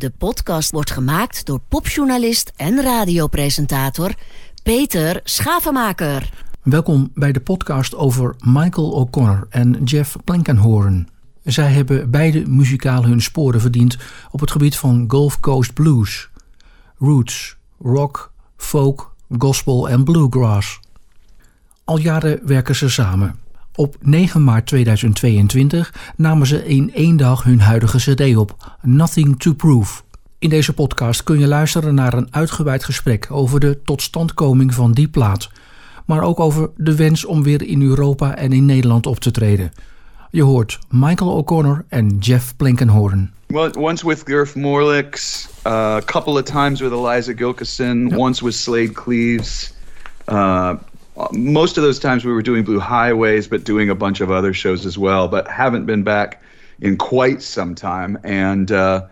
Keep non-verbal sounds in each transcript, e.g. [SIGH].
De podcast wordt gemaakt door popjournalist en radiopresentator Peter Schavenmaker. Welkom bij de podcast over Michael O'Connor en Jeff Plankenhorn. Zij hebben beide muzikaal hun sporen verdiend op het gebied van Gulf Coast blues, roots, rock, folk, gospel en bluegrass. Al jaren werken ze samen. Op 9 maart 2022 namen ze in één dag hun huidige CD op, Nothing to Prove. In deze podcast kun je luisteren naar een uitgebreid gesprek over de totstandkoming van die plaat, maar ook over de wens om weer in Europa en in Nederland op te treden. Je hoort Michael O'Connor en Jeff Plankenhorn. Well, once with Gerf Morlix, uh, a couple of times with Eliza Gilkison, once with Slade Cleaves. Uh, most of those times we were doing Blue Highways, but doing a bunch of other shows as well. But haven't been back in quite some time. And uh,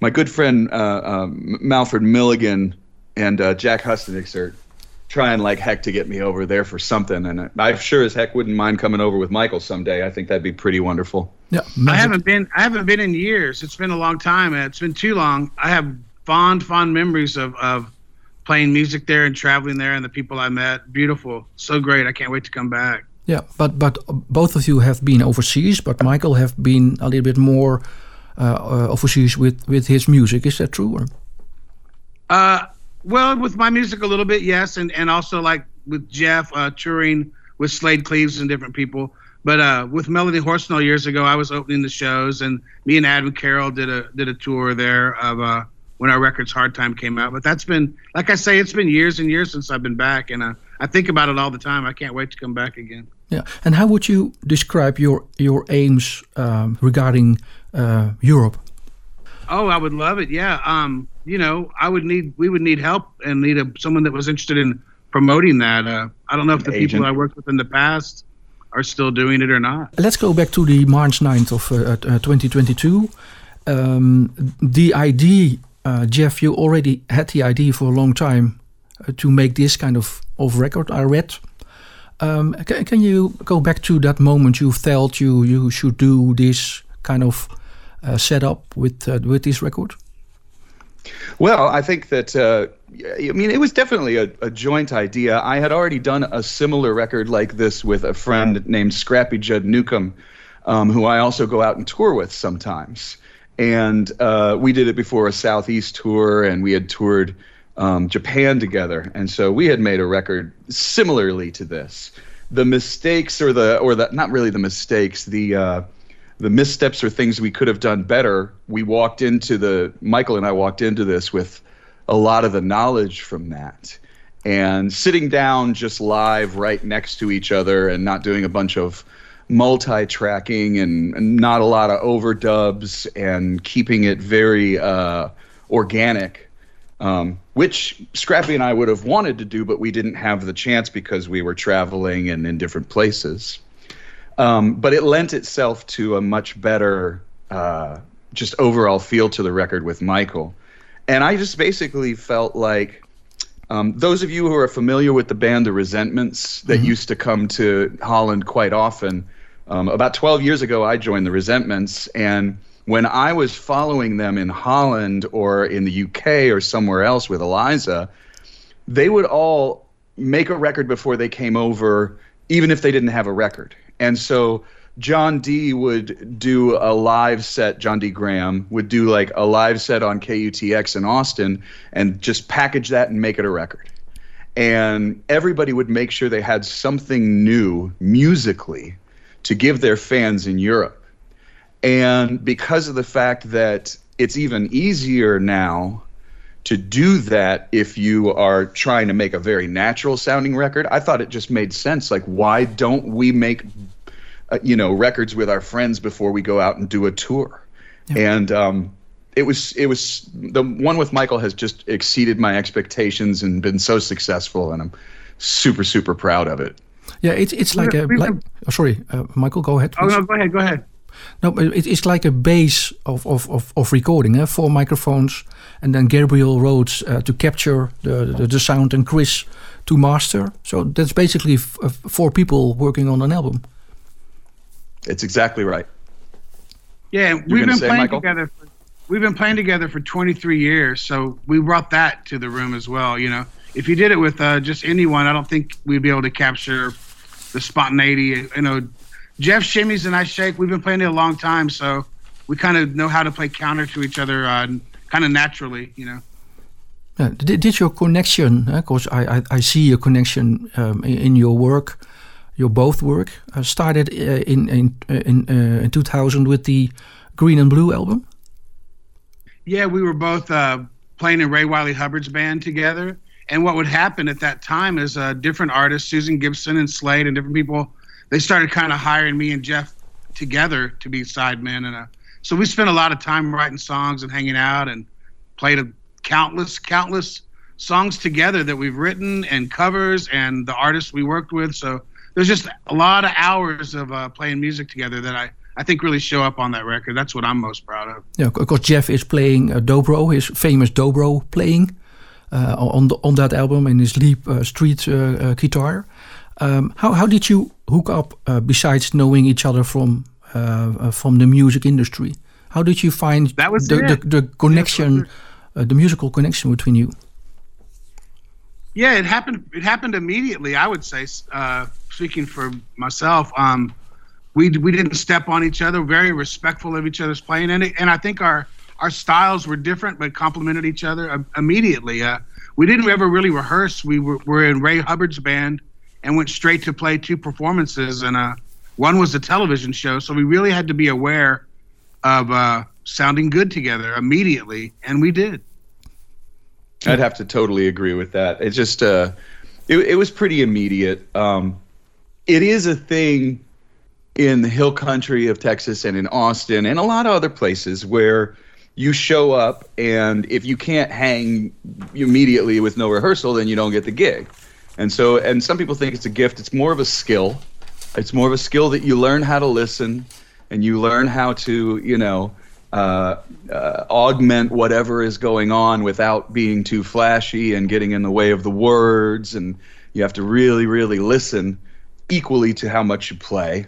my good friend uh, um, Malford Milligan and uh, Jack Hustenix are trying like heck to get me over there for something. And I sure as heck wouldn't mind coming over with Michael someday. I think that'd be pretty wonderful. Yeah, I haven't been. I haven't been in years. It's been a long time. It's been too long. I have fond, fond memories of of playing music there and traveling there and the people I met. Beautiful, so great. I can't wait to come back. Yeah, but but both of you have been overseas, but Michael have been a little bit more uh, uh, overseas with with his music. Is that true? Or? Uh, well, with my music a little bit, yes, and and also like with Jeff uh, touring with Slaid Cleaves and different people. But uh, with Melody Horsnell years ago, I was opening the shows, and me and Adam Carroll did a did a tour there of uh, when our records Hard Time came out. But that's been, like I say, it's been years and years since I've been back, and uh, I think about it all the time. I can't wait to come back again. Yeah, and how would you describe your your aims um, regarding uh, Europe? Oh, I would love it. Yeah, um, you know, I would need we would need help and need a, someone that was interested in promoting that. Uh, I don't know if the Agent. people I worked with in the past are still doing it or not. Let's go back to the March 9th of uh, uh, 2022. Um, the idea, uh, Jeff, you already had the idea for a long time uh, to make this kind of, of record, I read. Um, can, can you go back to that moment you felt you, you should do this kind of uh, setup with, uh, with this record? Well, I think that uh, I mean it was definitely a, a, joint idea. I had already done a similar record like this with a friend named Scrappy Judd Newcomb, um, who I also go out and tour with sometimes. And uh, we did it before a Southeast tour, and we had toured um, Japan together. And so we had made a record similarly to this. The mistakes, or the or the not really the mistakes, the uh, the missteps or things we could have done better, we walked into the Michael and I walked into this with a lot of the knowledge from that. And sitting down just live right next to each other and not doing a bunch of multi-tracking and, and not a lot of overdubs and keeping it very uh, organic, um, which Scrappy and I would have wanted to do, but we didn't have the chance because we were traveling and in different places. Um, but it lent itself to a much better, uh, just overall feel to the record with Michael. And I just basically felt like um, those of you who are familiar with the band The Resentments that Mhm. used to come to Holland quite often, um, about 12 years ago, I joined The Resentments. And when I was following them in Holland or in the UK or somewhere else with Eliza, they would all make a record before they came over, even if they didn't have a record. And so John D would do a live set, John D. Graham would do like a live set on KUTX in Austin and just package that and make it a record. And everybody would make sure they had something new musically to give their fans in Europe. And because of the fact that it's even easier now to do that if you are trying to make a very natural sounding record, I thought it just made sense. Like, why don't we make, uh, you know, records with our friends before we go out and do a tour? And um, it was it was the one with Michael has just exceeded my expectations and been so successful, and I'm super super proud of it. Yeah, it's it's like We- a. we- Like, oh, sorry, uh, Michael, go ahead. Oh no, go ahead, go ahead. No, but it, it's like a base of, of, of, of recording, eh? four microphones, and then Gabriel Rhodes uh, to capture the, the, the sound and Chris to master. So that's basically f- uh, four people working on an album. It's exactly right. Yeah, gonna we've been say, playing Michael? together. For, we've been playing together for 23 years, so we brought that to the room as well. You know, if you did it with uh, just anyone, I don't think we'd be able to capture the spontaneity. You know, Jeff shimmies and I shake. We've been playing it a long time, so we kind of know how to play counter to each other, uh, kind of naturally. You know. Uh, did, did your connection? Because uh, I, I, I see a connection um, in, in, your work, your both work uh, started uh, in in in, in 2000 with the Green and Blue album. Yeah, we were both uh, playing in Ray Wylie Hubbard's band together. And what would happen at that time is uh, different artists, Susan Gibson and Slaid and different people, they started kind of hiring me and Jeff together to be sidemen. And uh, so we spent a lot of time writing songs and hanging out and played a countless, countless songs together that we've written and covers and the artists we worked with. So there's just a lot of hours of uh, playing music together that I, I think really show up on that record. That's what I'm most proud of. Yeah, because Jeff is playing uh, dobro, his famous dobro playing on the, on that album in his leap uh, street uh, uh, guitar. Um, how how did you hook up uh, besides knowing each other from from the music industry? How did you find that was the, the, the connection, yeah, the musical connection between you? Yeah, it happened. It happened immediately. I would say, speaking for myself. Um, we we didn't step on each other. Very respectful of each other's playing, and it, and I think our our styles were different but complemented each other uh, immediately. Uh, we didn't ever really rehearse. We were, were in Ray Hubbard's band and went straight to play two performances, and uh, one was a television show. So we really had to be aware of uh, sounding good together immediately, and we did. I'd have to totally agree with that. It just uh, it, it was pretty immediate. Um, it is a thing in the hill country of Texas and in Austin and a lot of other places where you show up and if you can't hang immediately with no rehearsal then you don't get the gig. And so and some people think it's a gift, it's more of a skill. It's more of a skill that you learn how to listen and you learn how to, you know, uh, uh, augment whatever is going on without being too flashy and getting in the way of the words. And you have to really, really listen equally to how much you play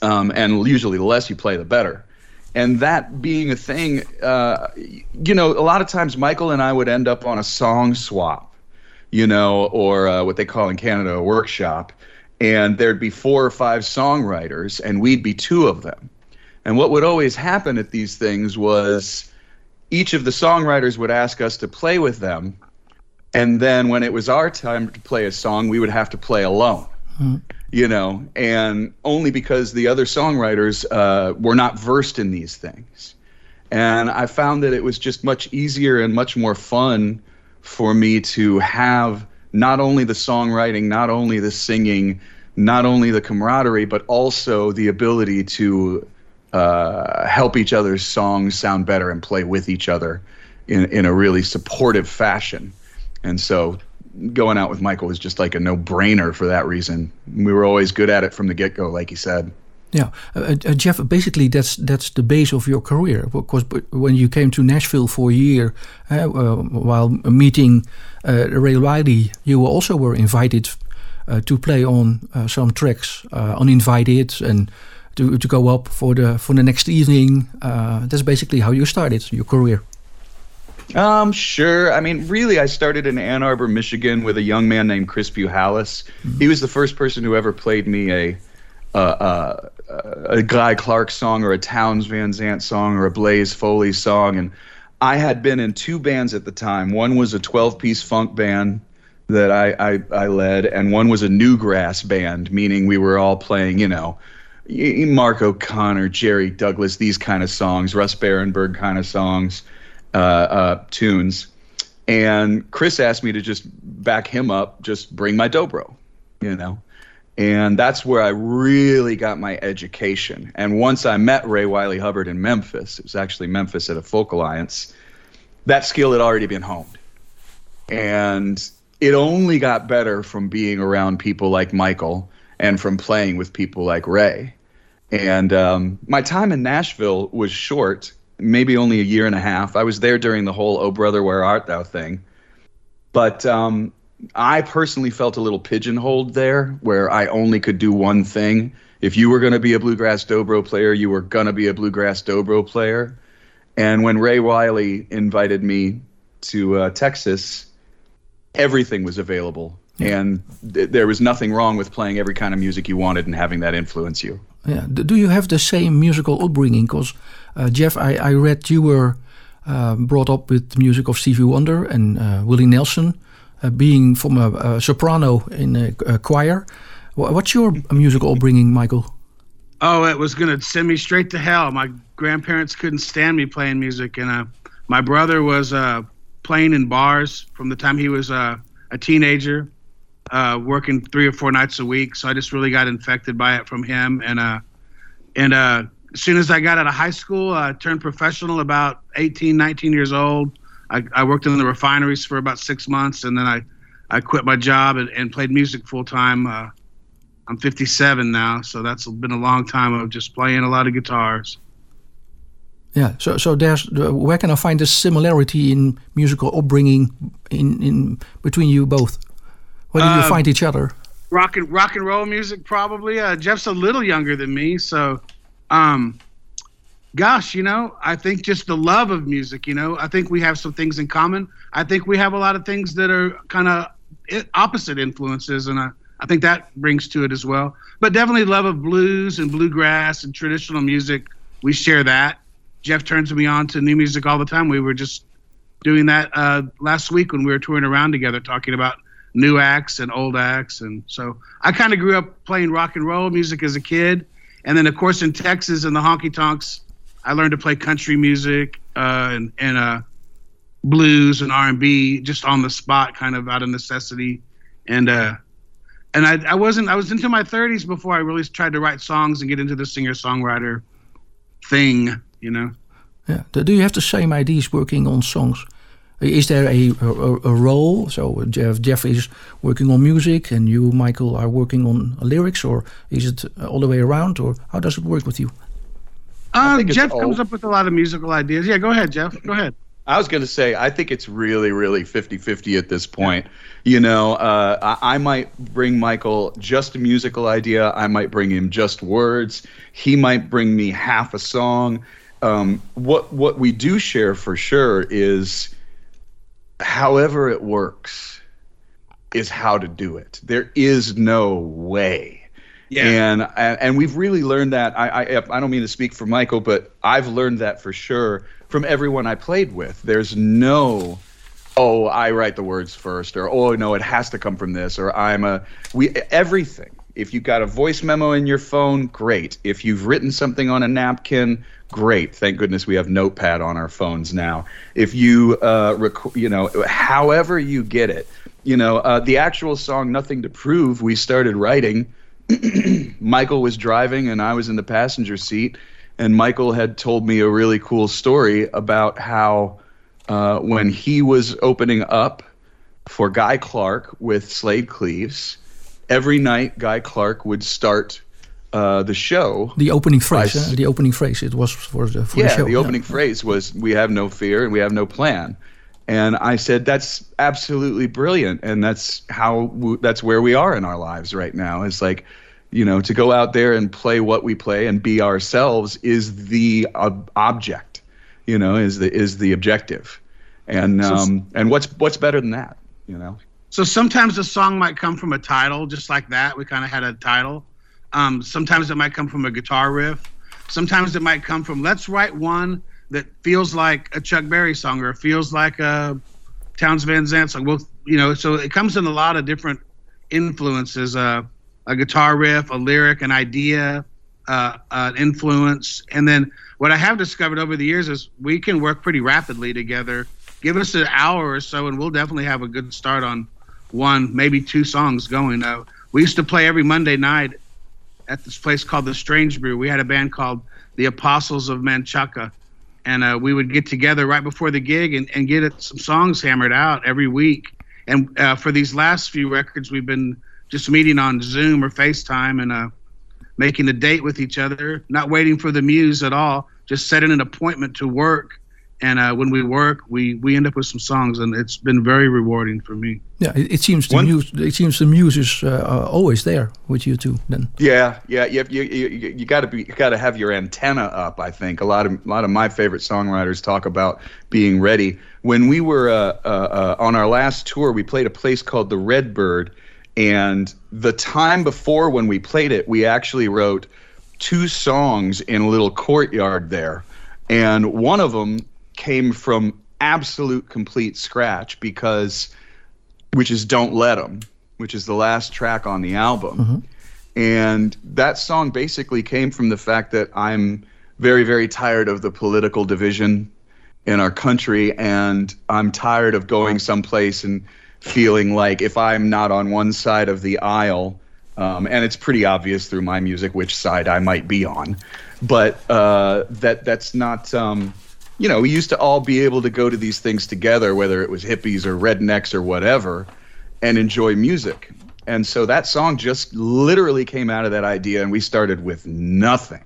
um, and usually the less you play, the better. And that being a thing, uh, you know, a lot of times Michael and I would end up on a song swap, you know, or uh, what they call in Canada a workshop, and there'd be four or five songwriters, and we'd be two of them. And what would always happen at these things was each of the songwriters would ask us to play with them, and then when it was our time to play a song, we would have to play alone. Mm you know, and only because the other songwriters uh, were not versed in these things. And I found that it was just much easier and much more fun for me to have not only the songwriting, not only the singing, not only the camaraderie, but also the ability to uh, help each other's songs sound better and play with each other in, in a really supportive fashion. And so going out with Michael was just like a no-brainer for that reason. We were always good at it from the get-go, like he said. Yeah, uh, uh, Jeff. Basically, that's that's the base of your career. Because when you came to Nashville for a year, uh, uh while meeting uh, Ray Wylie, you also were invited uh, to play on some tracks, uninvited, and to to go up for the for the next evening. that's basically how you started your career. Um, sure. I mean, really, I started in Ann Arbor, Michigan, with a young man named Chris Buhalis. Mm-hmm. He was the first person who ever played me a uh, uh, a Guy Clark song or a Townes Van Zandt song or a Blaze Foley song, and I had been in two bands at the time. One was a 12-piece funk band that I, I, I led, and one was a newgrass band, meaning we were all playing, you know, Mark O'Connor, Jerry Douglas, these kind of songs, Russ Barenberg kind of songs uh, uh, tunes. And Chris asked me to just back him up, just bring my dobro, you know. And that's where I really got my education. And once I met Ray Wylie Hubbard in Memphis, it was actually Memphis at a folk alliance, that skill had already been honed. And it only got better from being around people like Michael and from playing with people like Ray. And um, my time in Nashville was short maybe only a year and a half. I was there during the whole "Oh brother, where art thou" thing, but um, I personally felt a little pigeonholed there, where I only could do one thing. If you were going to be a bluegrass dobro player, you were going to be a bluegrass dobro player, And when Ray Wylie invited me to uh, Texas, everything was available. Yeah. And th- there was nothing wrong with playing every kind of music you wanted and having that influence you. Yeah. Do you have the same musical upbringing? Because, uh, Jeff, I, I read you were uh, brought up with the music of Stevie Wonder and uh, Willie Nelson, uh, being from a, a, soprano in a, a choir. What's your musical upbringing, Michael? Oh, it was going to send me straight to hell. My grandparents couldn't stand me playing music, and uh, my brother was uh, playing in bars from the time he was a teenager, uh, working three or four nights a week. So I just really got infected by it from him. And uh, and uh, as soon as I got out of high school, I turned professional about 18, 19 years old. I, I worked in the refineries for about six months, and then I, I quit my job and, and played music full time I'm 57 now, so that's been a long time of just playing a lot of guitars. Yeah, so so there's where can I find the similarity in musical upbringing in in between you both? Where do you uh, find each other? Rock and rock and roll music, probably. Uh, Jeff's a little younger than me, so, um, gosh, you know, I think just the love of music. You know, I think we have some things in common. I think we have a lot of things that are kind of opposite influences, and I I think that brings to it as well. But definitely love of blues and bluegrass and traditional music. We share that. Jeff turns me on to new music all the time. We were just doing that uh, last week when we were touring around together, talking about new acts and old acts. And so I kind of grew up playing rock and roll music as a kid, and then of course in Texas in the honky tonks, I learned to play country music uh, and and uh, blues and R and B just on the spot, kind of out of necessity. And uh, and I, I wasn't I was into my 30s before I really tried to write songs and get into the singer songwriter thing, you know. Yeah. Do you have the same ideas working on songs? Is there a, a, a role? So Jeff, Jeff is working on music, and you, Michael, are working on lyrics, or is it all the way around, or how does it work with you? Uh, Jeff comes up with a lot of musical ideas. Yeah, go ahead, Jeff. Go ahead. I was going to say, I think it's really, really 50 50 at this point. You know, uh, I, I, might bring Michael just a musical idea, I might bring him just words, he might bring me half a song. Um, what, what we do share for sure is however it works, is how to do it. There is no way. Yeah. And, and and we've really learned that. I, I I don't mean to speak for Michael, but I've learned that for sure from everyone I played with. There's no, oh, I write the words first, or oh no, it has to come from this, or I'm a we everything. If you've got a voice memo in your phone, great. If you've written something on a napkin, great. Thank goodness we have Notepad on our phones now. If you, uh, rec- you know, however you get it, you know, uh, the actual song "Nothing to Prove" we started writing. [CLEARS THROAT] Michael was driving and I was in the passenger seat and Michael had told me a really cool story about how uh, when he was opening up for Guy Clark with Slaid Cleaves, every night Guy Clark would start uh, the show. The opening phrase. uh, the opening phrase. It was for the for yeah, the show. the opening yeah. phrase was "We have no fear and we have no plan." And I said, "That's absolutely brilliant, and that's how that's where we are in our lives right now. It's like." you know to go out there and play what we play and be ourselves is the ob- object you know is the is the objective and um and what's what's better than that you know so sometimes a song might come from a title just like that we kind of had a title um sometimes it might come from a guitar riff sometimes it might come from let's write one that feels like a chuck berry song or feels like a Townes Van Zandt song well you know so it comes in a lot of different influences uh a guitar riff, a lyric, an idea, uh, an influence, and then what I have discovered over the years is we can work pretty rapidly together. Give us an hour or so, and we'll definitely have a good start on one, maybe two songs going. Uh, we used to play every Monday night at this place called the Strange Brew. We had a band called the Apostles of Manchaca, and uh, we would get together right before the gig and, and get some songs hammered out every week. And uh, for these last few records, we've been just meeting on Zoom or FaceTime and uh, making a date with each other, not waiting for the muse at all, just setting an appointment to work and uh, when we work, we we end up with some songs, and it's been very rewarding for me. Yeah, it, it seems the One- muse. It seems the muse is uh, uh, always there with you too. Then Yeah, yeah, you you you, you, you got to be you got to have your antenna up. I think a lot of a lot of my favorite songwriters talk about being ready. When we were uh, uh, uh, on our last tour, we played a place called the Redbird, and the time before when we played it, we actually wrote two songs in a little courtyard there, and one of them came from absolute complete scratch because, which is "Don't Let Them, which is the last track on the album. And that song basically came from the fact that I'm very, very tired of the political division in our country. And I'm tired of going someplace and feeling like if I'm not on one side of the aisle, um, and it's pretty obvious through my music which side I might be on, but uh, that that's not. Um, you know, we used to all be able to go to these things together, whether it was hippies or rednecks or whatever, and enjoy music. And so that song just literally came out of that idea, and we started with nothing,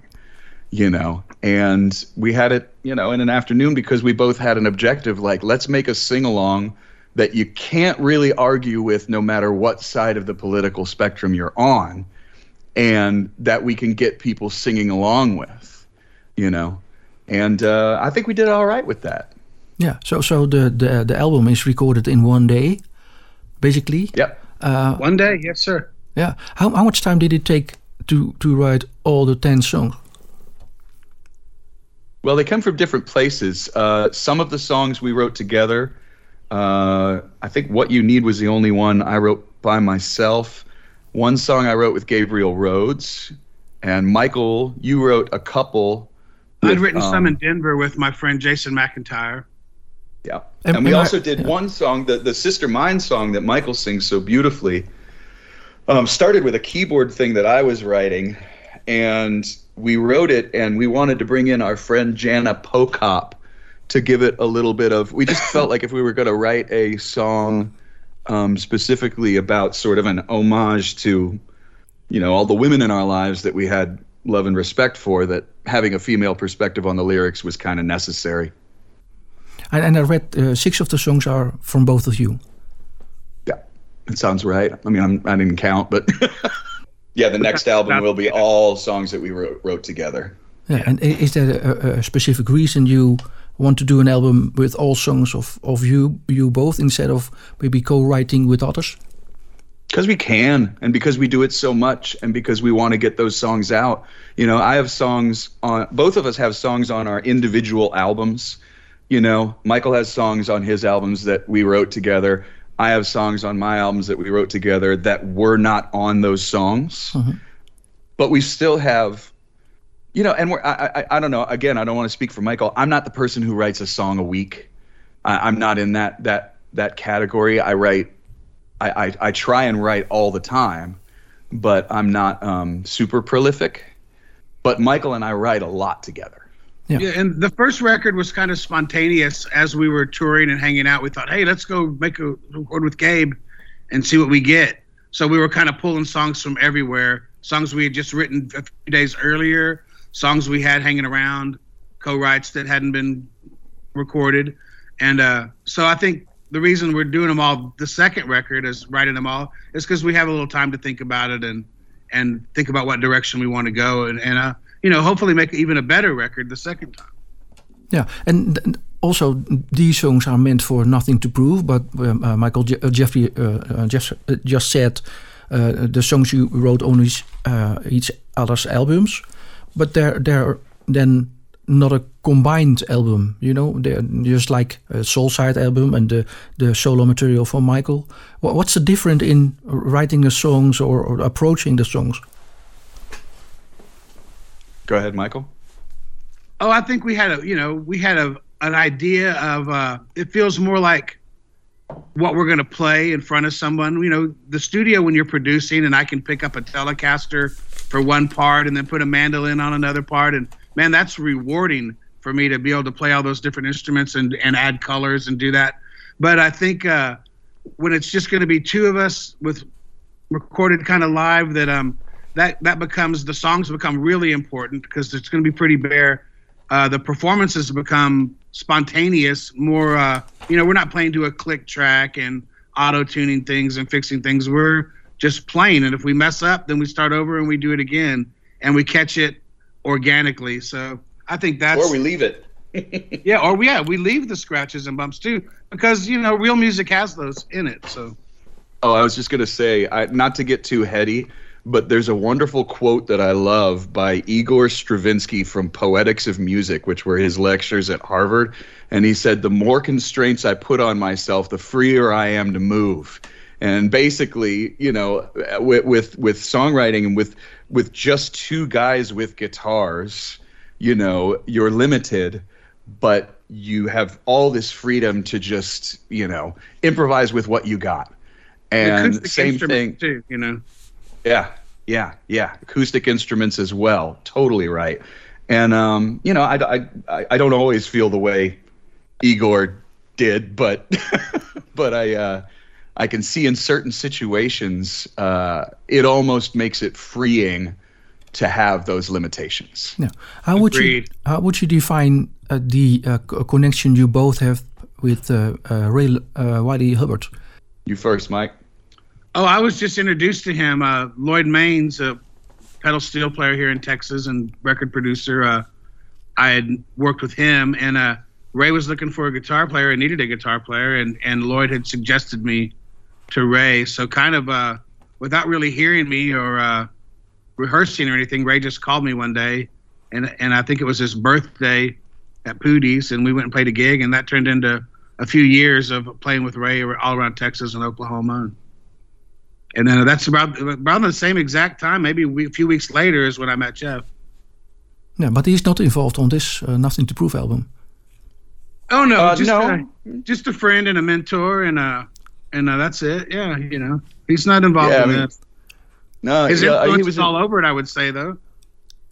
you know. And we had it, you know, in an afternoon because we both had an objective like, let's make a sing along that you can't really argue with no matter what side of the political spectrum you're on, and that we can get people singing along with, you know. And uh, I think we did all right with that. yeah. So so the the the album is recorded in one day, basically. Yep. One day, yes, sir. Yeah. How how much time did it take to to write all the ten songs? Well, they come from different places. Uh, some of the songs we wrote together. Uh, I think "What You Need" was the only one I wrote by myself. One song I wrote with Gabriel Rhodes, and Michael, you wrote a couple. I'd written um, some in Denver with my friend Jason McIntyre. Yeah. And- And, we and I- also did yeah. one song, the, the Sister Mine song that Michael sings so beautifully, um, started with a keyboard thing that I was writing. And we wrote it, and we wanted to bring in our friend Jana Pochop to give it a little bit of. We just felt like if we were going to write a song um, specifically about sort of an homage to, you know, all the women in our lives that we had love and respect for, that having a female perspective on the lyrics was kind of necessary. And, and I read uh, six of the songs are from both of you. Yeah, it sounds right. I mean, I'm, I didn't count, but [LAUGHS] yeah, the next album will be all songs that we wrote, wrote together. Yeah. And is there a, a specific reason you want to do an album with all songs of of you you both instead of maybe co-writing with others? Because we can, and because we do it so much, and because we want to get those songs out. You know, I have songs on, both of us have songs on our individual albums. You know, Michael has songs on his albums that we wrote together. I have songs on my albums that we wrote together that were not on those songs. Mm-hmm. But we still have, you know, and we're, I, I, I don't know, again, I don't want to speak for Michael. I'm not the person who writes a song a week. I, I'm not in that, that, that category. I write I, I, I try and write all the time, but I'm not um, super prolific. But Michael and I write a lot together. Yeah. Yeah, and the first record was kind of spontaneous as we were touring and hanging out. We thought, hey, let's go make a record with Gabe and see what we get. So we were kind of pulling songs from everywhere, songs we had just written a few days earlier, songs we had hanging around, co-writes that hadn't been recorded, and uh, so I think the reason we're doing them all, the second record is writing them all, is because we have a little time to think about it and and think about what direction we want to go, and and uh, you know, hopefully make even a better record the second time. Yeah, and th- also these songs are meant for nothing to prove. But um, uh, Michael Je- uh, Jeffrey uh, uh, just, just said the songs you wrote on each, each other's albums, but they're they're then not a combined album. You know, they're just like a Soul Side album and the the solo material for Michael. What's the difference in writing the songs or, or approaching the songs? Go ahead, Michael. Oh, I think we had a you know we had a an idea of uh, it feels more like what we're going to play in front of someone. You know, the studio when you're producing, and I can pick up a Telecaster for one part and then put a mandolin on another part, and man, that's rewarding for me to be able to play all those different instruments and and add colors and do that. But I think uh, when it's just going to be two of us with recorded kind of live, that um that that becomes the songs become really important because it's going to be pretty bare. Uh, the performances become spontaneous, more. Uh, you know, we're not playing to a click track and auto tuning things and fixing things. We're just playing, and if we mess up, then we start over and we do it again, and we catch it organically. So I think that's or we leave it. [LAUGHS] yeah, or yeah, we leave the scratches and bumps too because you know real music has those in it. So. Oh, I was just gonna say, I, not to get too heady, but there's a wonderful quote that I love by Igor Stravinsky from Poetics of Music, which were his lectures at Harvard. And he said, The more constraints I put on myself, the freer I am to move. And basically, you know, with, with, with songwriting and with, with just two guys with guitars, you know, you're limited, but you have all this freedom to just, you know, improvise with what you got. And same thing, too, you know. Yeah, yeah, yeah. Acoustic instruments as well. Totally right. And um, you know, I, I, I don't always feel the way Igor did, but [LAUGHS] but I uh, I can see in certain situations uh, it almost makes it freeing to have those limitations. Yeah. How would Agreed. you how would you define uh, the uh, connection you both have with uh, uh, Ray Wylie Hubbard? You first, Mike. Oh, I was just introduced to him. Uh, Lloyd Maines, a pedal steel player here in Texas and record producer. Uh, I had worked with him, and uh, Ray was looking for a guitar player and needed a guitar player, and, and Lloyd had suggested me to Ray. So, kind of uh, without really hearing me or uh, rehearsing or anything, Ray just called me one day, and and I think it was his birthday at Poodie's, and we went and played a gig, and that turned into a few years of playing with Ray all around Texas and Oklahoma and then that's about about the same exact time, maybe a few weeks later, is when I met Jeff. Yeah, but he's not involved on this uh, Nothing to Prove album. Oh no, uh, just no. A, just a friend and a mentor, and uh, and uh, that's it. Yeah, you know, he's not involved yeah, in I mean, this. No, his yeah, influence he was all over it. I would say though.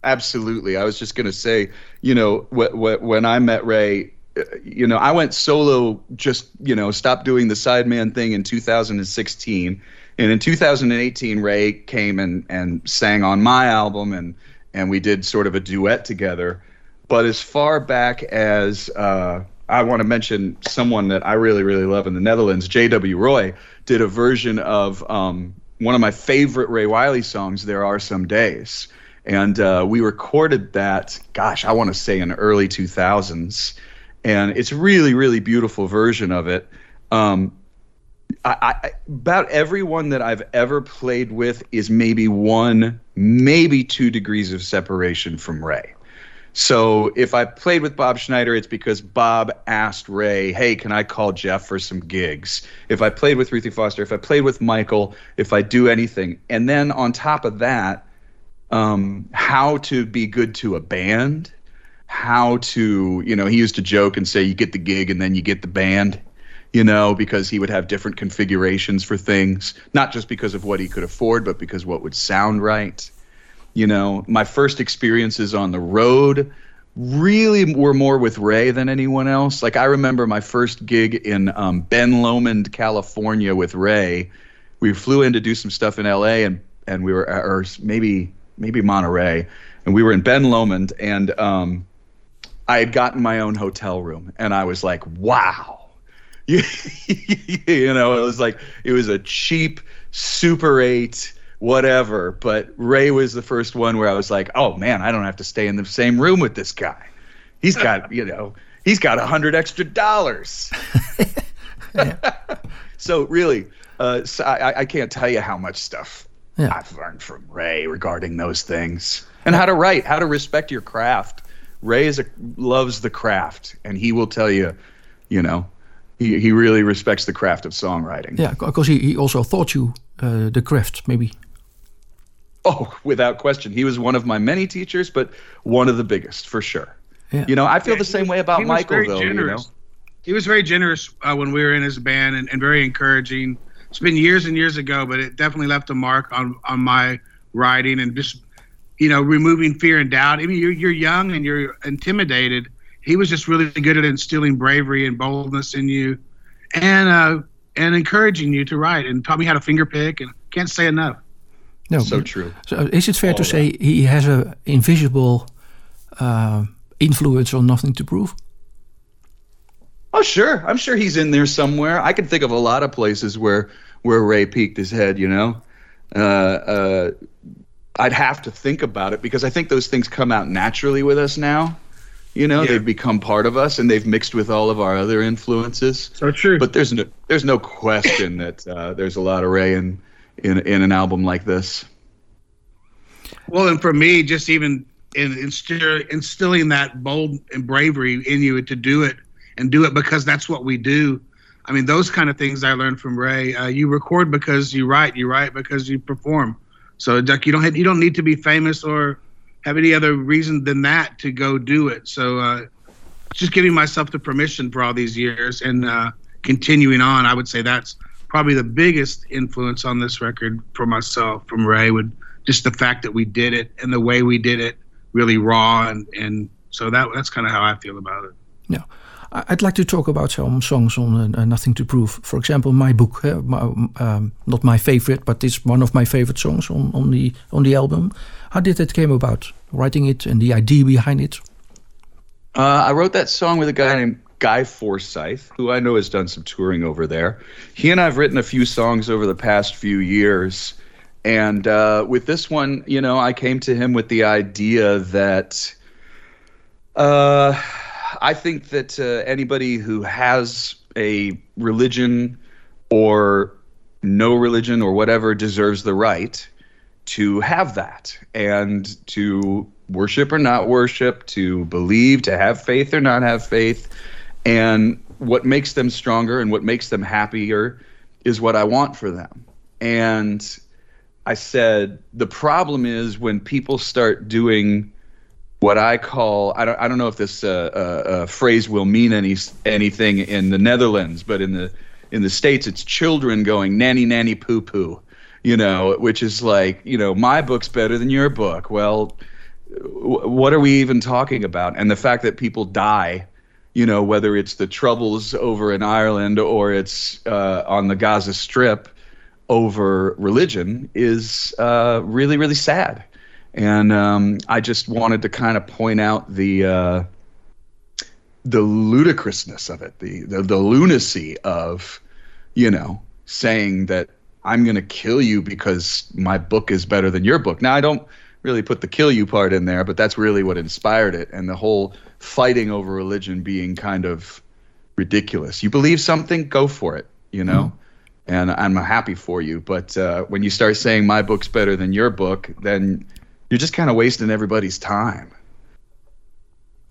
Absolutely, I was just gonna say, you know, wh- wh- when I met Ray, uh, you know, I went solo, just you know, stopped doing the sideman thing in 2016 and in 2018, Ray came and and sang on my album, and and we did sort of a duet together. But as far back as uh, I want to mention someone that I really really love in the Netherlands, J.W. Roy did a version of um, one of my favorite Ray Wylie songs, "There Are Some Days," and uh, we recorded that. Gosh, I want to say in the early 2000s, and it's really really beautiful version of it. Um, I, I, about everyone that I've ever played with is maybe one, maybe two degrees of separation from Ray. So if I played with Bob Schneider, it's because Bob asked Ray, "Hey, can I call Jeff for some gigs?" If I played with Ruthie Foster, if I played with Michael, if I do anything, and then on top of that, um, how to be good to a band, how to, you know, he used to joke and say, "You get the gig and then you get the band." you know, because he would have different configurations for things, not just because of what he could afford, but because what would sound right. You know, my first experiences on the road really were more with Ray than anyone else. Like I remember my first gig in um, Ben Lomond, California with Ray. We flew in to do some stuff in LA and and we were or maybe maybe Monterey and we were in Ben Lomond and um, I had gotten my own hotel room and I was like, wow [LAUGHS] you, know, it was like it was a cheap Super 8 whatever. But Ray was the first one where I was like, oh man, I don't have to stay in the same room with this guy. He's got, [LAUGHS] you know, he's got a hundred extra dollars. [LAUGHS] [LAUGHS] so really, uh, so I, I can't tell you how much stuff yeah. I've learned from Ray regarding those things and how to write, how to respect your craft. Ray is a, loves the craft, and he will tell you, you know, he, he really respects the craft of songwriting. Yeah, because he, he also taught you uh, the craft, maybe. Oh, without question. He was one of my many teachers, but one of the biggest for sure. Yeah. You know, I feel yeah, the same was, way about Michael, though. Generous. You know? He was very generous uh, when we were in his band and, and very encouraging. It's been years and years ago, but it definitely left a mark on, on my writing and just, you know, removing fear and doubt. I mean, you're, you're young and you're intimidated he was just really good at instilling bravery and boldness in you, and uh, and encouraging you to write, and taught me how to finger pick, and can't say enough. No, so true. So is it fair All to that. say he has an invisible uh, influence on Nothing to Prove? Oh, sure. I'm sure he's in there somewhere. I can think of a lot of places where where Ray peeked his head. You know, uh, uh, I'd have to think about it because I think those things come out naturally with us now. You know, yeah. they've become part of us and they've mixed with all of our other influences. So true. But there's no there's no question that uh, there's a lot of Ray in, in in an album like this. Well, and for me, just even in instilling that bold and bravery in you to do it and do it because that's what we do. I mean, those kind of things I learned from Ray. Uh, you record because you write. You write because you perform. So, Duck, you don't have, you don't need to be famous or have any other reason than that to go do it. So, uh, just giving myself the permission for all these years and uh, continuing on, I would say that's probably the biggest influence on this record for myself from Ray. Would just the fact that we did it and the way we did it, really raw, and and so that that's kind of how I feel about it. Yeah. I'd like to talk about some songs on uh, Nothing to Prove. For example, my book, uh, my, um, not my favorite, but it's one of my favorite songs on, on the on the album. How did it came about? Writing it and the idea behind it. Uh, I wrote that song with a guy named Guy Forsyth, who I know has done some touring over there. He and I've written a few songs over the past few years. And uh, with this one, you know, I came to him with the idea that uh, I think that uh, anybody who has a religion or no religion or whatever deserves the right to have that and to worship or not worship, to believe, to have faith or not have faith. And what makes them stronger and what makes them happier is what I want for them. And I said, the problem is when people start doing what I call I don't I don't know if this uh, uh, uh, phrase will mean any anything in the Netherlands, but in the in the states it's children going nanny nanny poo poo, you know, which is like you know my book's better than your book. Well, w- what are we even talking about? And the fact that people die, you know, whether it's the troubles over in Ireland or it's uh, on the Gaza Strip over religion is uh, really really sad and um, I just wanted to kind of point out the uh, the ludicrousness of it, the, the the lunacy of, you know, saying that I'm going to kill you because my book is better than your book. Now I don't really put the kill you part in there, but that's really what inspired it, and the whole fighting over religion being kind of ridiculous. You believe something, go for it, you know. Mm-hmm and I'm happy for you. But uh, when you start saying my book's better than your book, then you're just kind of wasting everybody's time.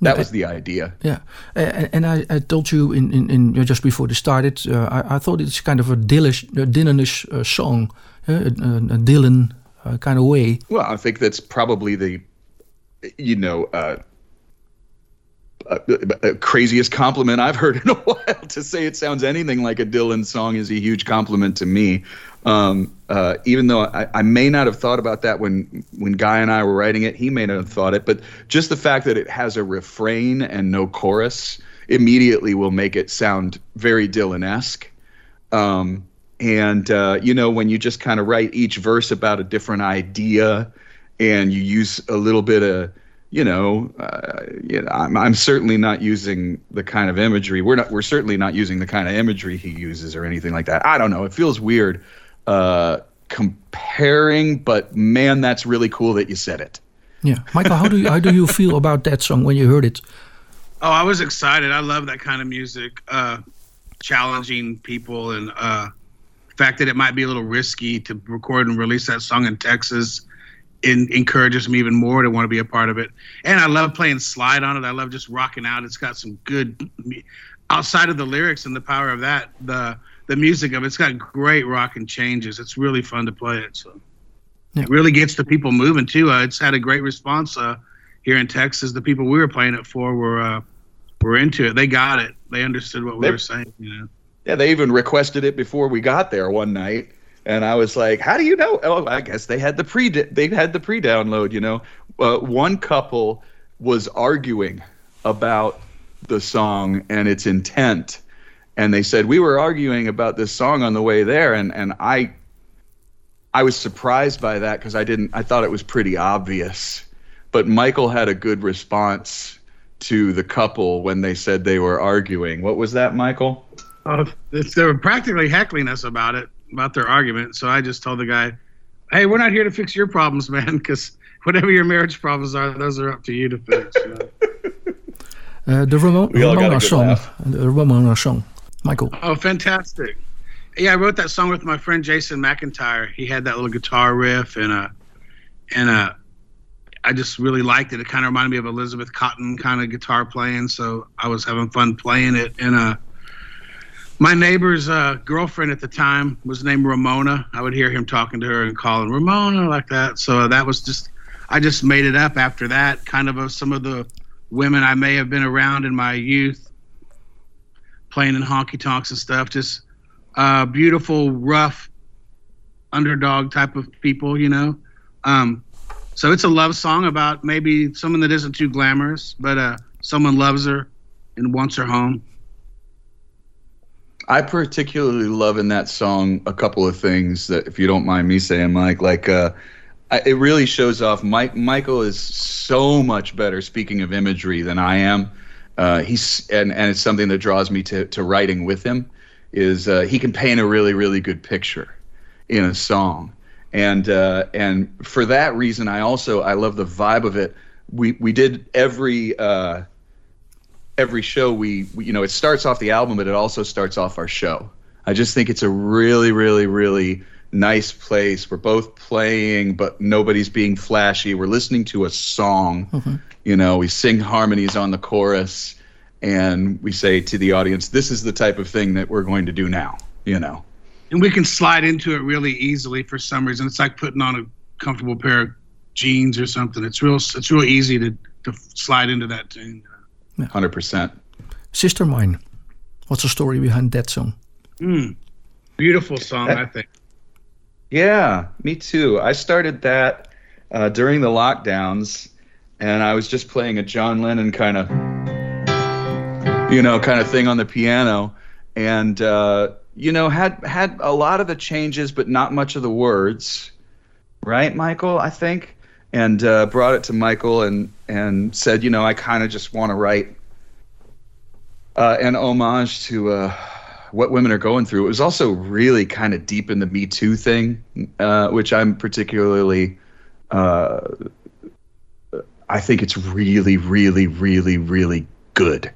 That was the idea. Yeah, and I, I told you in, in, in just before they started, uh, I, I thought it's kind of a Dylanish, uh, song, uh, a, a, Dylan uh, kind of way. Well, I think that's probably the, you know, uh, uh, uh, craziest compliment I've heard [LAUGHS] in a while. to say it sounds anything like a Dylan song is a huge compliment to me. Um, uh, even though I, I, may not have thought about that when when Guy and I were writing it, he may not have thought it. But just the fact that it has a refrain and no chorus immediately will make it sound very Dylan-esque. Um, and uh, you know, when you just kind of write each verse about a different idea, and you use a little bit of you know, uh, you know I'm, I'm certainly not using the kind of imagery. We're not. We're certainly not using the kind of imagery he uses or anything like that. I don't know. It feels weird uh, comparing, but man, that's really cool that you said it. Yeah, Michael, how do you, how do you feel about that song when you heard it? Oh, I was excited. I love that kind of music, uh, challenging people, and uh, the fact that it might be a little risky to record and release that song in Texas in, encourages me even more to want to be a part of it. And I love playing slide on it. I love just rocking out. It's got some good outside of the lyrics and the power of that. The the music of it, it's got great rock and changes. It's really fun to play it. So yeah. it really gets the people moving too. Uh, it's had a great response uh, here in Texas. The people we were playing it for were uh, were into it. They got it. They understood what we they, were saying. You know. Yeah, they even requested it before we got there one night and I was like, "How do you know?" Oh, I guess they had the pre they had the pre download. You know, uh, one couple was arguing about the song and its intent, and they said we were arguing about this song on the way there, and and I I was surprised by that because I didn't I thought it was pretty obvious, but Michael had a good response to the couple when they said they were arguing. What was that, Michael? Oh, they were practically heckling us about it, about their argument. So I just told the guy, "Hey, we're not here to fix your problems, man, because whatever your marriage problems are, those are up to you to fix." [LAUGHS] You know? uh, the Ramo- Ramona song, the Ramona song, Michael. Oh, fantastic! Yeah, I wrote that song with my friend Jason McIntyre. He had that little guitar riff and a and a I just really liked it. It kind of reminded me of Elizabeth Cotten kind of guitar playing, so I was having fun playing it. And uh, my neighbor's uh, girlfriend at the time was named Ramona. I would hear him talking to her and calling Ramona like that. So that was just, I just made it up after that. Kind of some of the women I may have been around in my youth, playing in honky tonks and stuff. Just uh, beautiful, rough, underdog type of people, you know. Um, so it's a love song about maybe someone that isn't too glamorous, but uh, someone loves her and wants her home. I particularly love in that song a couple of things that, if you don't mind me saying, Mike, like uh, I, it really shows off. Mike Michael is so much better speaking of imagery than I am. Uh, he's and and it's something that draws me to to writing with him. Is uh, he can paint a really really good picture in a song and uh, and for that reason, I also I love the vibe of it. We we did every uh, every show. We, we you know it starts off the album, but it also starts off our show. I just think it's a really really really nice place. We're both playing, but nobody's being flashy. We're listening to a song. Mm-hmm. You know, we sing harmonies on the chorus, and we say to the audience, "This is the type of thing that we're going to do now." You know and we can slide into it really easily for some reason. It's like putting on a comfortable pair of jeans or something. It's real. It's real easy to to slide into that tune. Hundred percent. Sister Mine. What's the story behind that song? Mm, beautiful song, that, I think. Yeah, me too. I started that uh, during the lockdowns, and I was just playing a John Lennon kind of, you know, kind of thing on the piano, and. Uh, you know, had had a lot of the changes, but not much of the words, right, Michael? I think, and uh, brought it to Michael and and said, you know, I kind of just want to write uh, an homage to uh, what women are going through. It was also really kind of deep in the Me Too thing, uh, which I'm particularly. Uh, I think it's really, really, really, really good,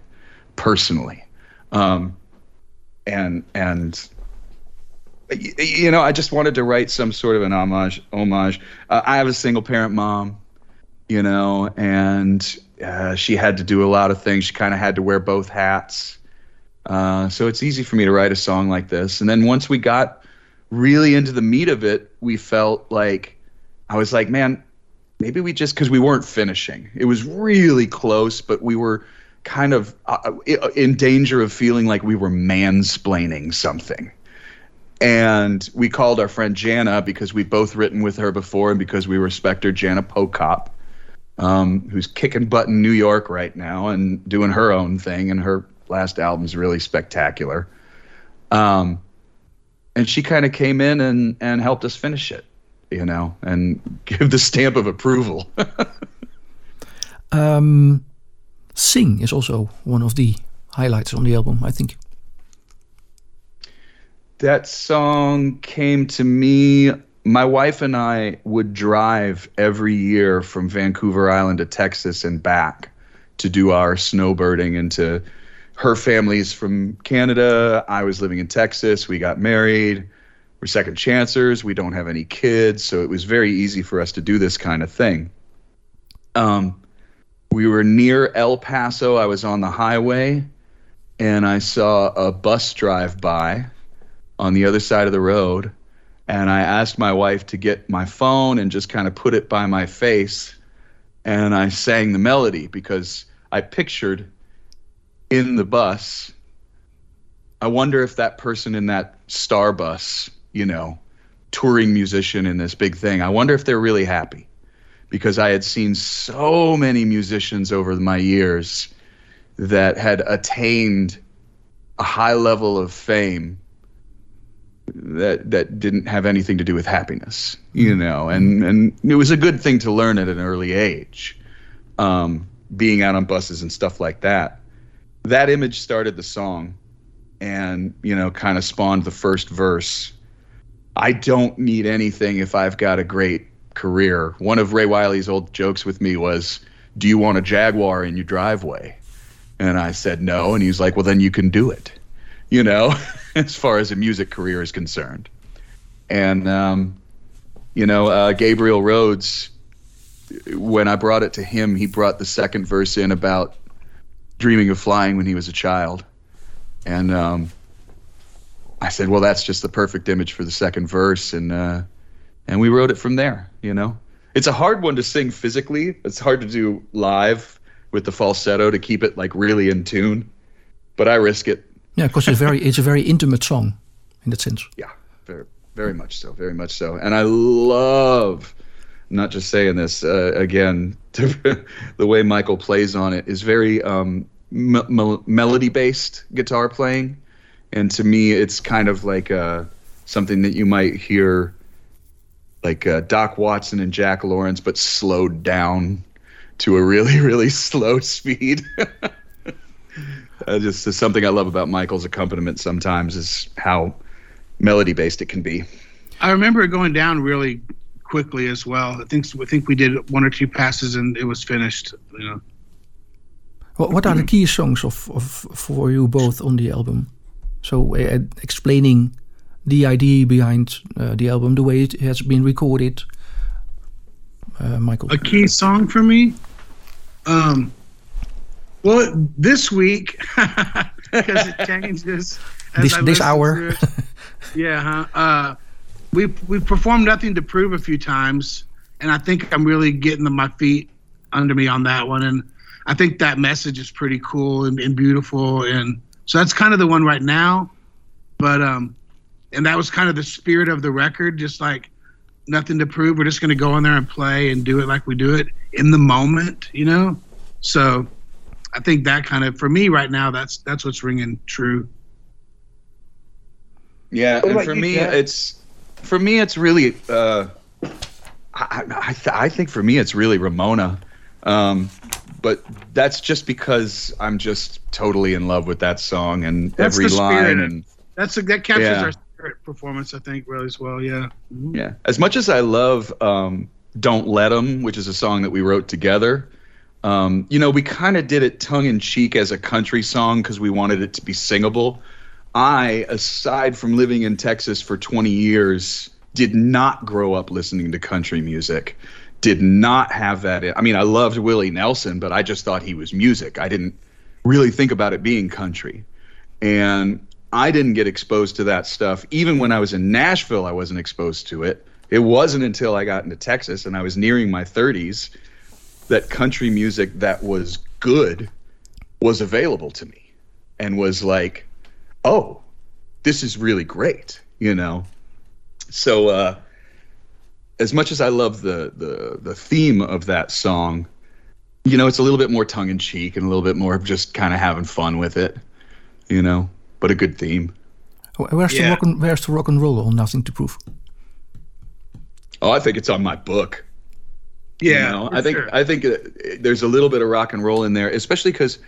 personally. Um, and and you know, I just wanted to write some sort of an homage. Homage. Uh, I have a single parent mom, you know, and uh, she had to do a lot of things. She kind of had to wear both hats. Uh, so it's easy for me to write a song like this. And then once we got really into the meat of it, we felt like I was like, man, maybe we just because we weren't finishing. It was really close, but we were kind of uh, in danger of feeling like we were mansplaining something. And we called our friend Jana because we've both written with her before and because we respect her, Jana Pochop, um, who's kicking butt in New York right now and doing her own thing. And her last album's really spectacular. Um, and she kind of came in and, and helped us finish it, you know, and [LAUGHS] give the stamp of approval. [LAUGHS] um, Sing is also one of the highlights on the album, I think. That song came to me. My wife and I would drive every year from Vancouver Island to Texas and back to do our snowbirding and to her family's from Canada. I was living in Texas. We got married. We're second chancers. We don't have any kids, so it was very easy for us to do this kind of thing. Um, we were near El Paso. I was on the highway and I saw a bus drive by on the other side of the road. And I asked my wife to get my phone and just kind of put it by my face. And I sang the melody because I pictured in the bus. I wonder if that person in that star bus, you know, touring musician in this big thing, I wonder if they're really happy because I had seen so many musicians over my years that had attained a high level of fame that that didn't have anything to do with happiness, you know, and and it was a good thing to learn at an early age. Um, being out on buses and stuff like that. That image started the song and, you know, kind of spawned the first verse. I don't need anything if I've got a great career. One of Ray Wylie's old jokes with me was, Do you want a Jaguar in your driveway? And I said, No. And he was like, Well, then you can do it, you know, [LAUGHS] as far as a music career is concerned. And, um, you know, uh, Gabriel Rhodes, when I brought it to him, he brought the second verse in about dreaming of flying when he was a child. And um, I said, well, that's just the perfect image for the second verse. And, uh, and we wrote it from there, you know. It's a hard one to sing physically. It's hard to do live with the falsetto to keep it like really in tune. But I risk it. Yeah, because it's very it's a very intimate song in that sense. Yeah, very very much so, very much so. And I love not just saying this uh, again. [LAUGHS] the way Michael plays on it is very um, melody based guitar playing, and to me, it's kind of like uh, something that you might hear like uh, Doc Watson and Jack Lawrence, but slowed down to a really, [LAUGHS] really slow speed. [LAUGHS] uh, just is something I love about Michael's accompaniment. Sometimes is how melody based it can be. I remember it going down really quickly as well. I think I think we did one or two passes and it was finished. You know. What are the key songs of, of for you both on the album? So uh, explaining the idea behind uh, the album, the way it has been recorded. Uh, Michael, a key song for me. Um, well, this week [LAUGHS] because it changes. this this hour. yeah, huh? Uh, we've we've performed nothing to prove a few times, and I think I'm really getting the, my feet under me on that one, and I think that message is pretty cool and, and beautiful, and so that's kind of the one right now. But um, and that was kind of the spirit of the record, just like nothing to prove. We're just going to go in there and play and do it like we do it in the moment, you know. So I think that kind of for me right now, that's that's what's ringing true. Yeah, and for you, me, it's for me, it's really. Uh, I I, th- I, think for me, it's really Ramona. Um, but that's just because I'm just totally in love with that song and that's every line and that's a, that captures yeah. our spirit performance I think really as well yeah mm-hmm. yeah as much as I love um, Don't Let Them which is a song that we wrote together um, you know we kind of did it tongue in cheek as a country song because we wanted it to be singable I, aside from living in Texas for 20 years, did not grow up listening to country music. Did not have that. In, I mean, I loved Willie Nelson, but I just thought he was music. I didn't really think about it being country. And I didn't get exposed to that stuff. Even when I was in Nashville, I wasn't exposed to it. It wasn't until I got into Texas and I was nearing my 30s that country music that was good was available to me and was like, oh, this is really great, you know. So uh, as much as I love the the the theme of that song, you know, it's a little bit more tongue in cheek and a little bit more of just kind of having fun with it, you know. But a good theme. Where's yeah. the rock and Where's the rock and roll on Nothing to Prove? Oh, I think it's on my book. Yeah, you know? I think sure. I think uh, there's a little bit of rock and roll in there, especially because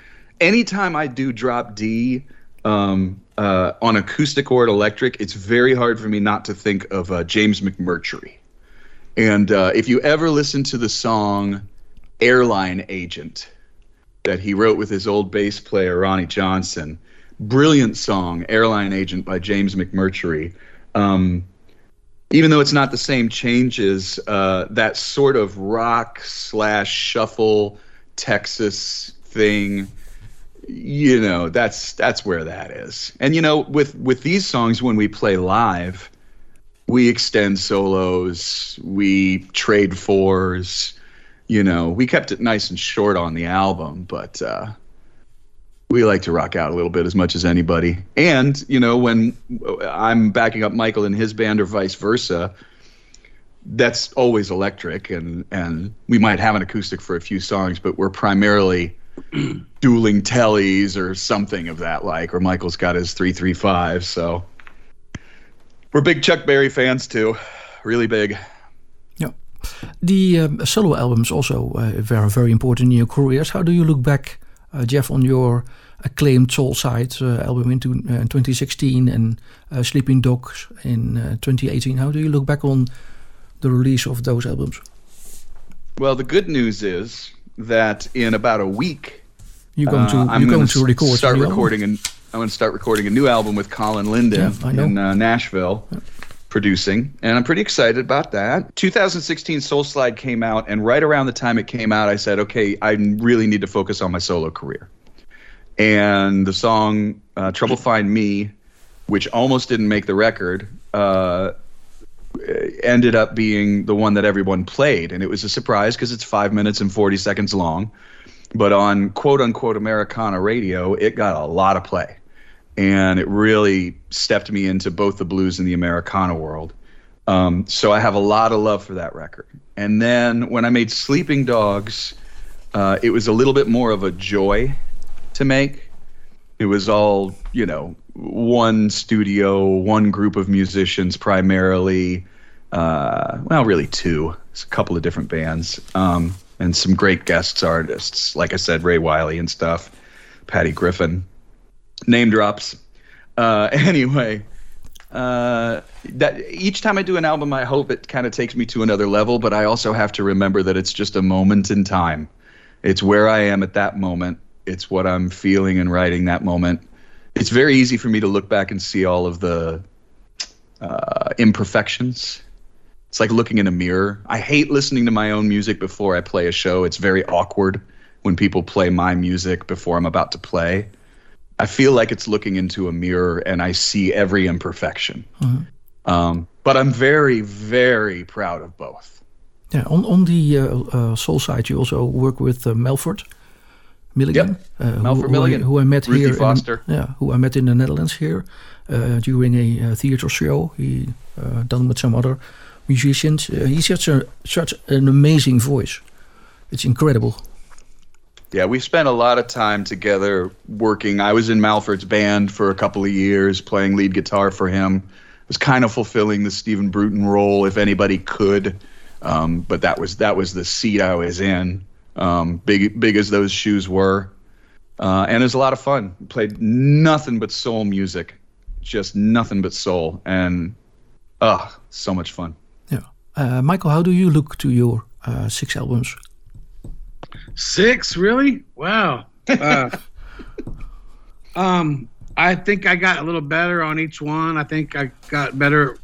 anytime I do drop D, um, uh, on acoustic or electric, it's very hard for me not to think of uh, James McMurtry. And uh, if you ever listen to the song Airline Agent that he wrote with his old bass player, Ronnie Johnson, brilliant song, Airline Agent by James McMurtry. Um, even though it's not the same changes, uh, that sort of rock slash shuffle Texas thing you know that's that's where that is. And you know with with these songs when we play live we extend solos we trade fours you know we kept it nice and short on the album but uh we like to rock out a little bit as much as anybody and you know when i'm backing up michael and his band or vice versa that's always electric and and we might have an acoustic for a few songs but we're primarily [CLEARS THROAT] dueling tellies or something of that like, or Michael's got his 335. So we're big Chuck Berry fans too. Really big. Yeah. The um, solo albums also uh, were very important in your careers. How do you look back, Jeff, on your acclaimed Soul Slide uh, album in, 2016 and Sleeping Dogs in 2018? How do you look back on the release of those albums? Well, the good news is that in about a week, you're going to, uh, you're going to record start recording and I'm going to start recording a new album with Colin Linden yeah, in uh, Nashville. Yeah producing, and I'm pretty excited about that. 2016 Soul Slide came out, and right around the time it came out, I said, okay, I really need to focus on my solo career. And the song uh, Trouble Find Me, which almost didn't make the record, uh, ended up being the one that everyone played. And it was a surprise because it's five minutes and 40 seconds long. But on quote unquote Americana radio, it got a lot of play and it really stepped me into both the blues and the Americana world. Um, so I have a lot of love for that record. And then when I made Sleeping Dogs, uh, it was a little bit more of a joy to make. It was all, you know, one studio, one group of musicians primarily. Uh, well, really two. It's a couple of different bands um, and some great guests artists. Like I said, Ray Wylie and stuff, Patty Griffin name drops. Uh, [LAUGHS] anyway, uh, that each time I do an album, I hope it kind of takes me to another level. But I also have to remember that it's just a moment in time. It's where I am at that moment. It's what I'm feeling and writing that moment. It's very easy for me to look back and see all of the uh, imperfections. It's like looking in a mirror. I hate listening to my own music before I play a show. It's very awkward when people play my music before I'm about to play I feel like it's looking into a mirror and I see every imperfection. Mm-hmm. Um, but I'm very, very proud of both. Yeah, on, on the uh, uh, soul side, you also work with uh, Malford Milligan. Yep. Uh, Malford who, Milligan. Who I, who I met Ruthie here. Foster. In, yeah, who I met in the Netherlands here uh, during a uh, theater show. He done with some other musicians. he's such a such an amazing voice. It's incredible. Yeah, we spent a lot of time together working. I was in Malford's band for a couple of years, playing lead guitar for him. It was kind of fulfilling the Stephen Bruton role, if anybody could. Um, but that was that was the seat I was in. Um, big big as those shoes were, uh, and it was a lot of fun. Played nothing but soul music, just nothing but soul, and ah, uh, so much fun. Yeah, uh, Michael, how do you look to your uh, six albums? Six, really? Wow. Uh, [LAUGHS] um, I think I got a little better on each one. I think I got better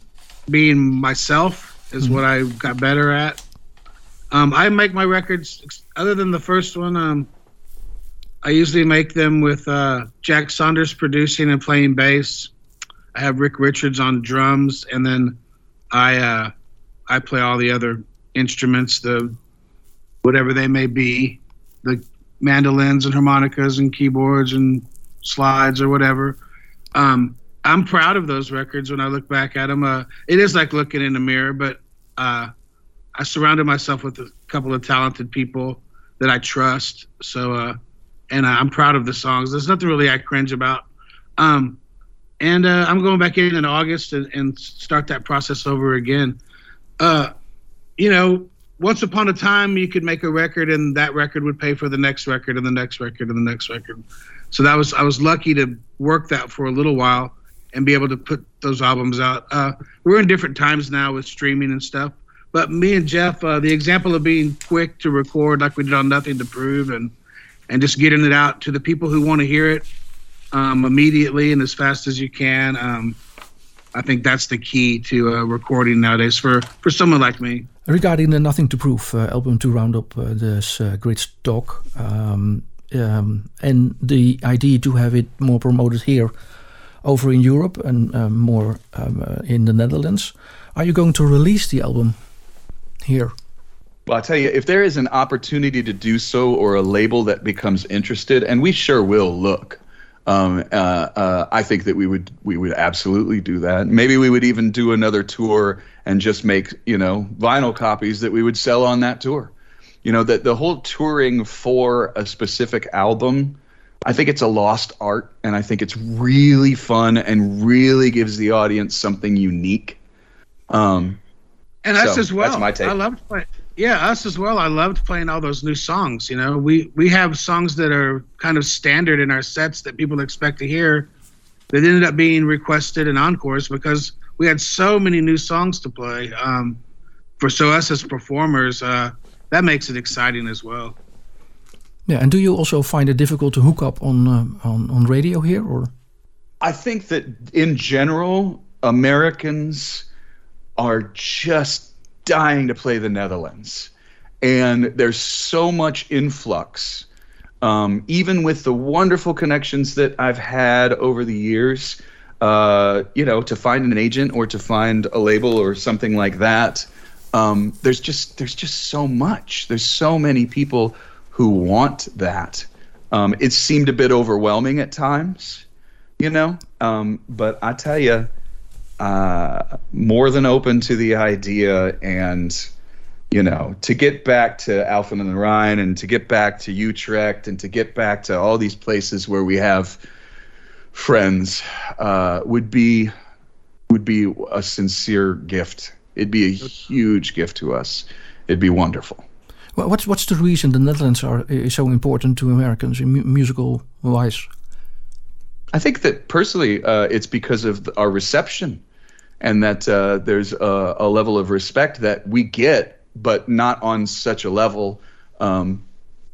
being myself is mm-hmm. what I got better at. Um, I make my records other than the first one. Um, I usually make them with uh, Jack Saunders producing and playing bass. I have Rick Richards on drums, and then I uh, I play all the other instruments, the whatever they may be, the mandolins and harmonicas and keyboards and slides or whatever. Um, I'm proud of those records when I look back at them. Uh, it is like looking in a mirror, but uh, I surrounded myself with a couple of talented people that I trust. So, uh, and I'm proud of the songs. There's nothing really I cringe about. Um, and uh, I'm going back in in August and, and start that process over again. Uh, you know, once upon a time you could make a record and that record would pay for the next record and the next record and the next record. So that was i was lucky to work that for a little while and be able to put those albums out. Uh, we're in different times now with streaming and stuff but me and jeff uh, the example of being quick to record like we did on nothing to prove and and just getting it out to the people who want to hear it um, immediately and as fast as you can um, i think that's the key to uh, recording nowadays for for someone like me Regarding the Nothing to Prove uh, album to round up uh, this uh, great stock, um, um, and the idea to have it more promoted here over in Europe and um, more um, uh, in the Netherlands. Are you going to release the album here? Well, I'll tell you, if there is an opportunity to do so or a label that becomes interested, and we sure will look, um, uh, uh, I think that we would we would absolutely do that. Maybe we would even do another tour and just make you know vinyl copies that we would sell on that tour. You know that the whole touring for a specific album. I think it's a lost art, and I think it's really fun and really gives the audience something unique. Um, And us So, as well. that's my take. I loved playing. Yeah, us as well. I loved playing all those new songs. You know, we we have songs that are kind of standard in our sets that people expect to hear. That ended up being requested in encores because we had so many new songs to play. Um, for so us as performers, uh, that makes it exciting as well. Yeah, and do you also find it difficult to hook up on uh, on on radio here, or? I think that in general, Americans are just dying to play the Netherlands. And there's so much influx. Um, even with the wonderful connections that I've had over the years, uh, you know, to find an agent or to find a label or something like that, um, there's just there's just so much. There's so many people who want that. Um, it seemed a bit overwhelming at times you know. Um, but I tell you, uh, more than open to the idea, and you know, to get back to Alphen and the Rhine, and to get back to Utrecht, and to get back to all these places where we have friends, uh, would be would be a sincere gift. It'd be a huge gift to us. It'd be wonderful. Wha- What's what's the reason the Netherlands are is so important to Americans in mu- musical wise? I think that personally, uh, it's because of our reception, and that uh, there's a, a level of respect that we get, but not on such a level. Um,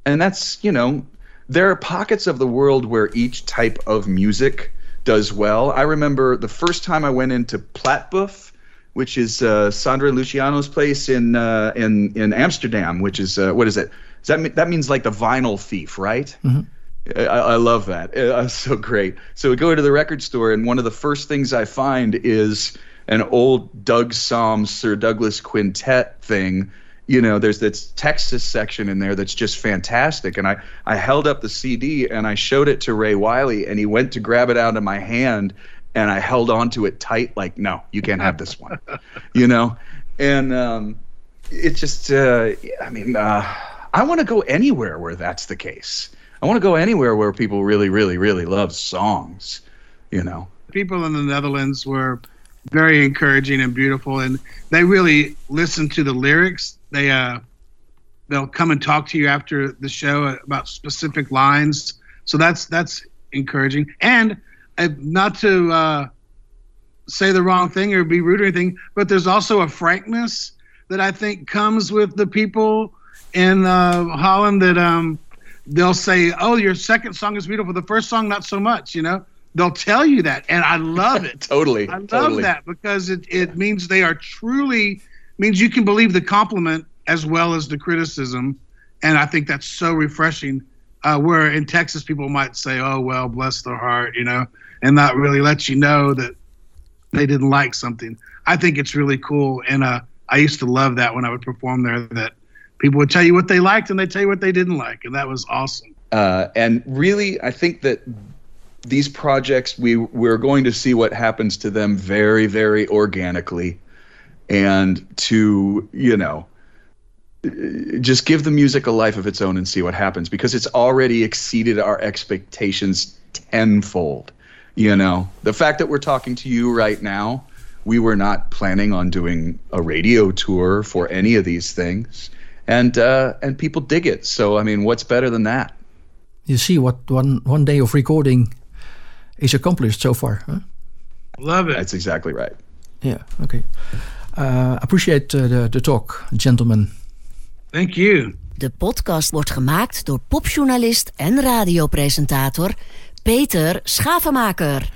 and that's you know, there are pockets of the world where each type of music does well. I remember the first time I went into Platbuff, which is uh, Sandra Luciano's place in uh, in in Amsterdam, which is uh, what is it? Does that mean, that means like the vinyl thief, right? I, I love that. [LAUGHS] It's so great. So we go to the record store, and one of the first things I find is an old Doug Sahm's Sir Douglas Quintet thing. You know, there's this Texas section in there that's just fantastic. And I, I held up the CD and I showed it to Ray Wylie, and he went to grab it out of my hand, and I held onto it tight, like, no, you can't have this one. [LAUGHS] you know, and um, it just, uh, I mean, uh, I want to go anywhere where that's the case. I want to go anywhere where people really, really, really love songs. You know, people in the Netherlands were very encouraging and beautiful, and they really listen to the lyrics. They uh, they'll come and talk to you after the show about specific lines. So that's that's encouraging. And uh, not to uh, say the wrong thing or be rude or anything, but there's also a frankness that I think comes with the people in uh, Holland that um, they'll say, "Oh, your second song is beautiful. The first song, not so much." You know, they'll tell you that, and I love it. [LAUGHS] totally, I love totally. that because it, it means they are truly means you can believe the compliment as well as the criticism, and I think that's so refreshing. Uh, where in Texas people might say, "Oh well, bless their heart," you know, and not really let you know that they didn't like something. I think it's really cool, and uh, I used to love that when I would perform there. That people would tell you what they liked and they tell you what they didn't like, and that was awesome. Uh, and really, I think that these projects we we're going to see what happens to them very, very organically, and to you know just give the music a life of its own and see what happens because it's already exceeded our expectations tenfold. You know, the fact that we're talking to you right now, we were not planning on doing a radio tour for any of these things, and uh, and people dig it. So I mean, what's better than that? You see what one one day of recording is accomplished so far. Huh? Love it. That's exactly right. Yeah. Okay. Uh, appreciate uh, the the talk, gentlemen. Thank you. De podcast wordt gemaakt door popjournalist en radiopresentator Peter Schavenmaker.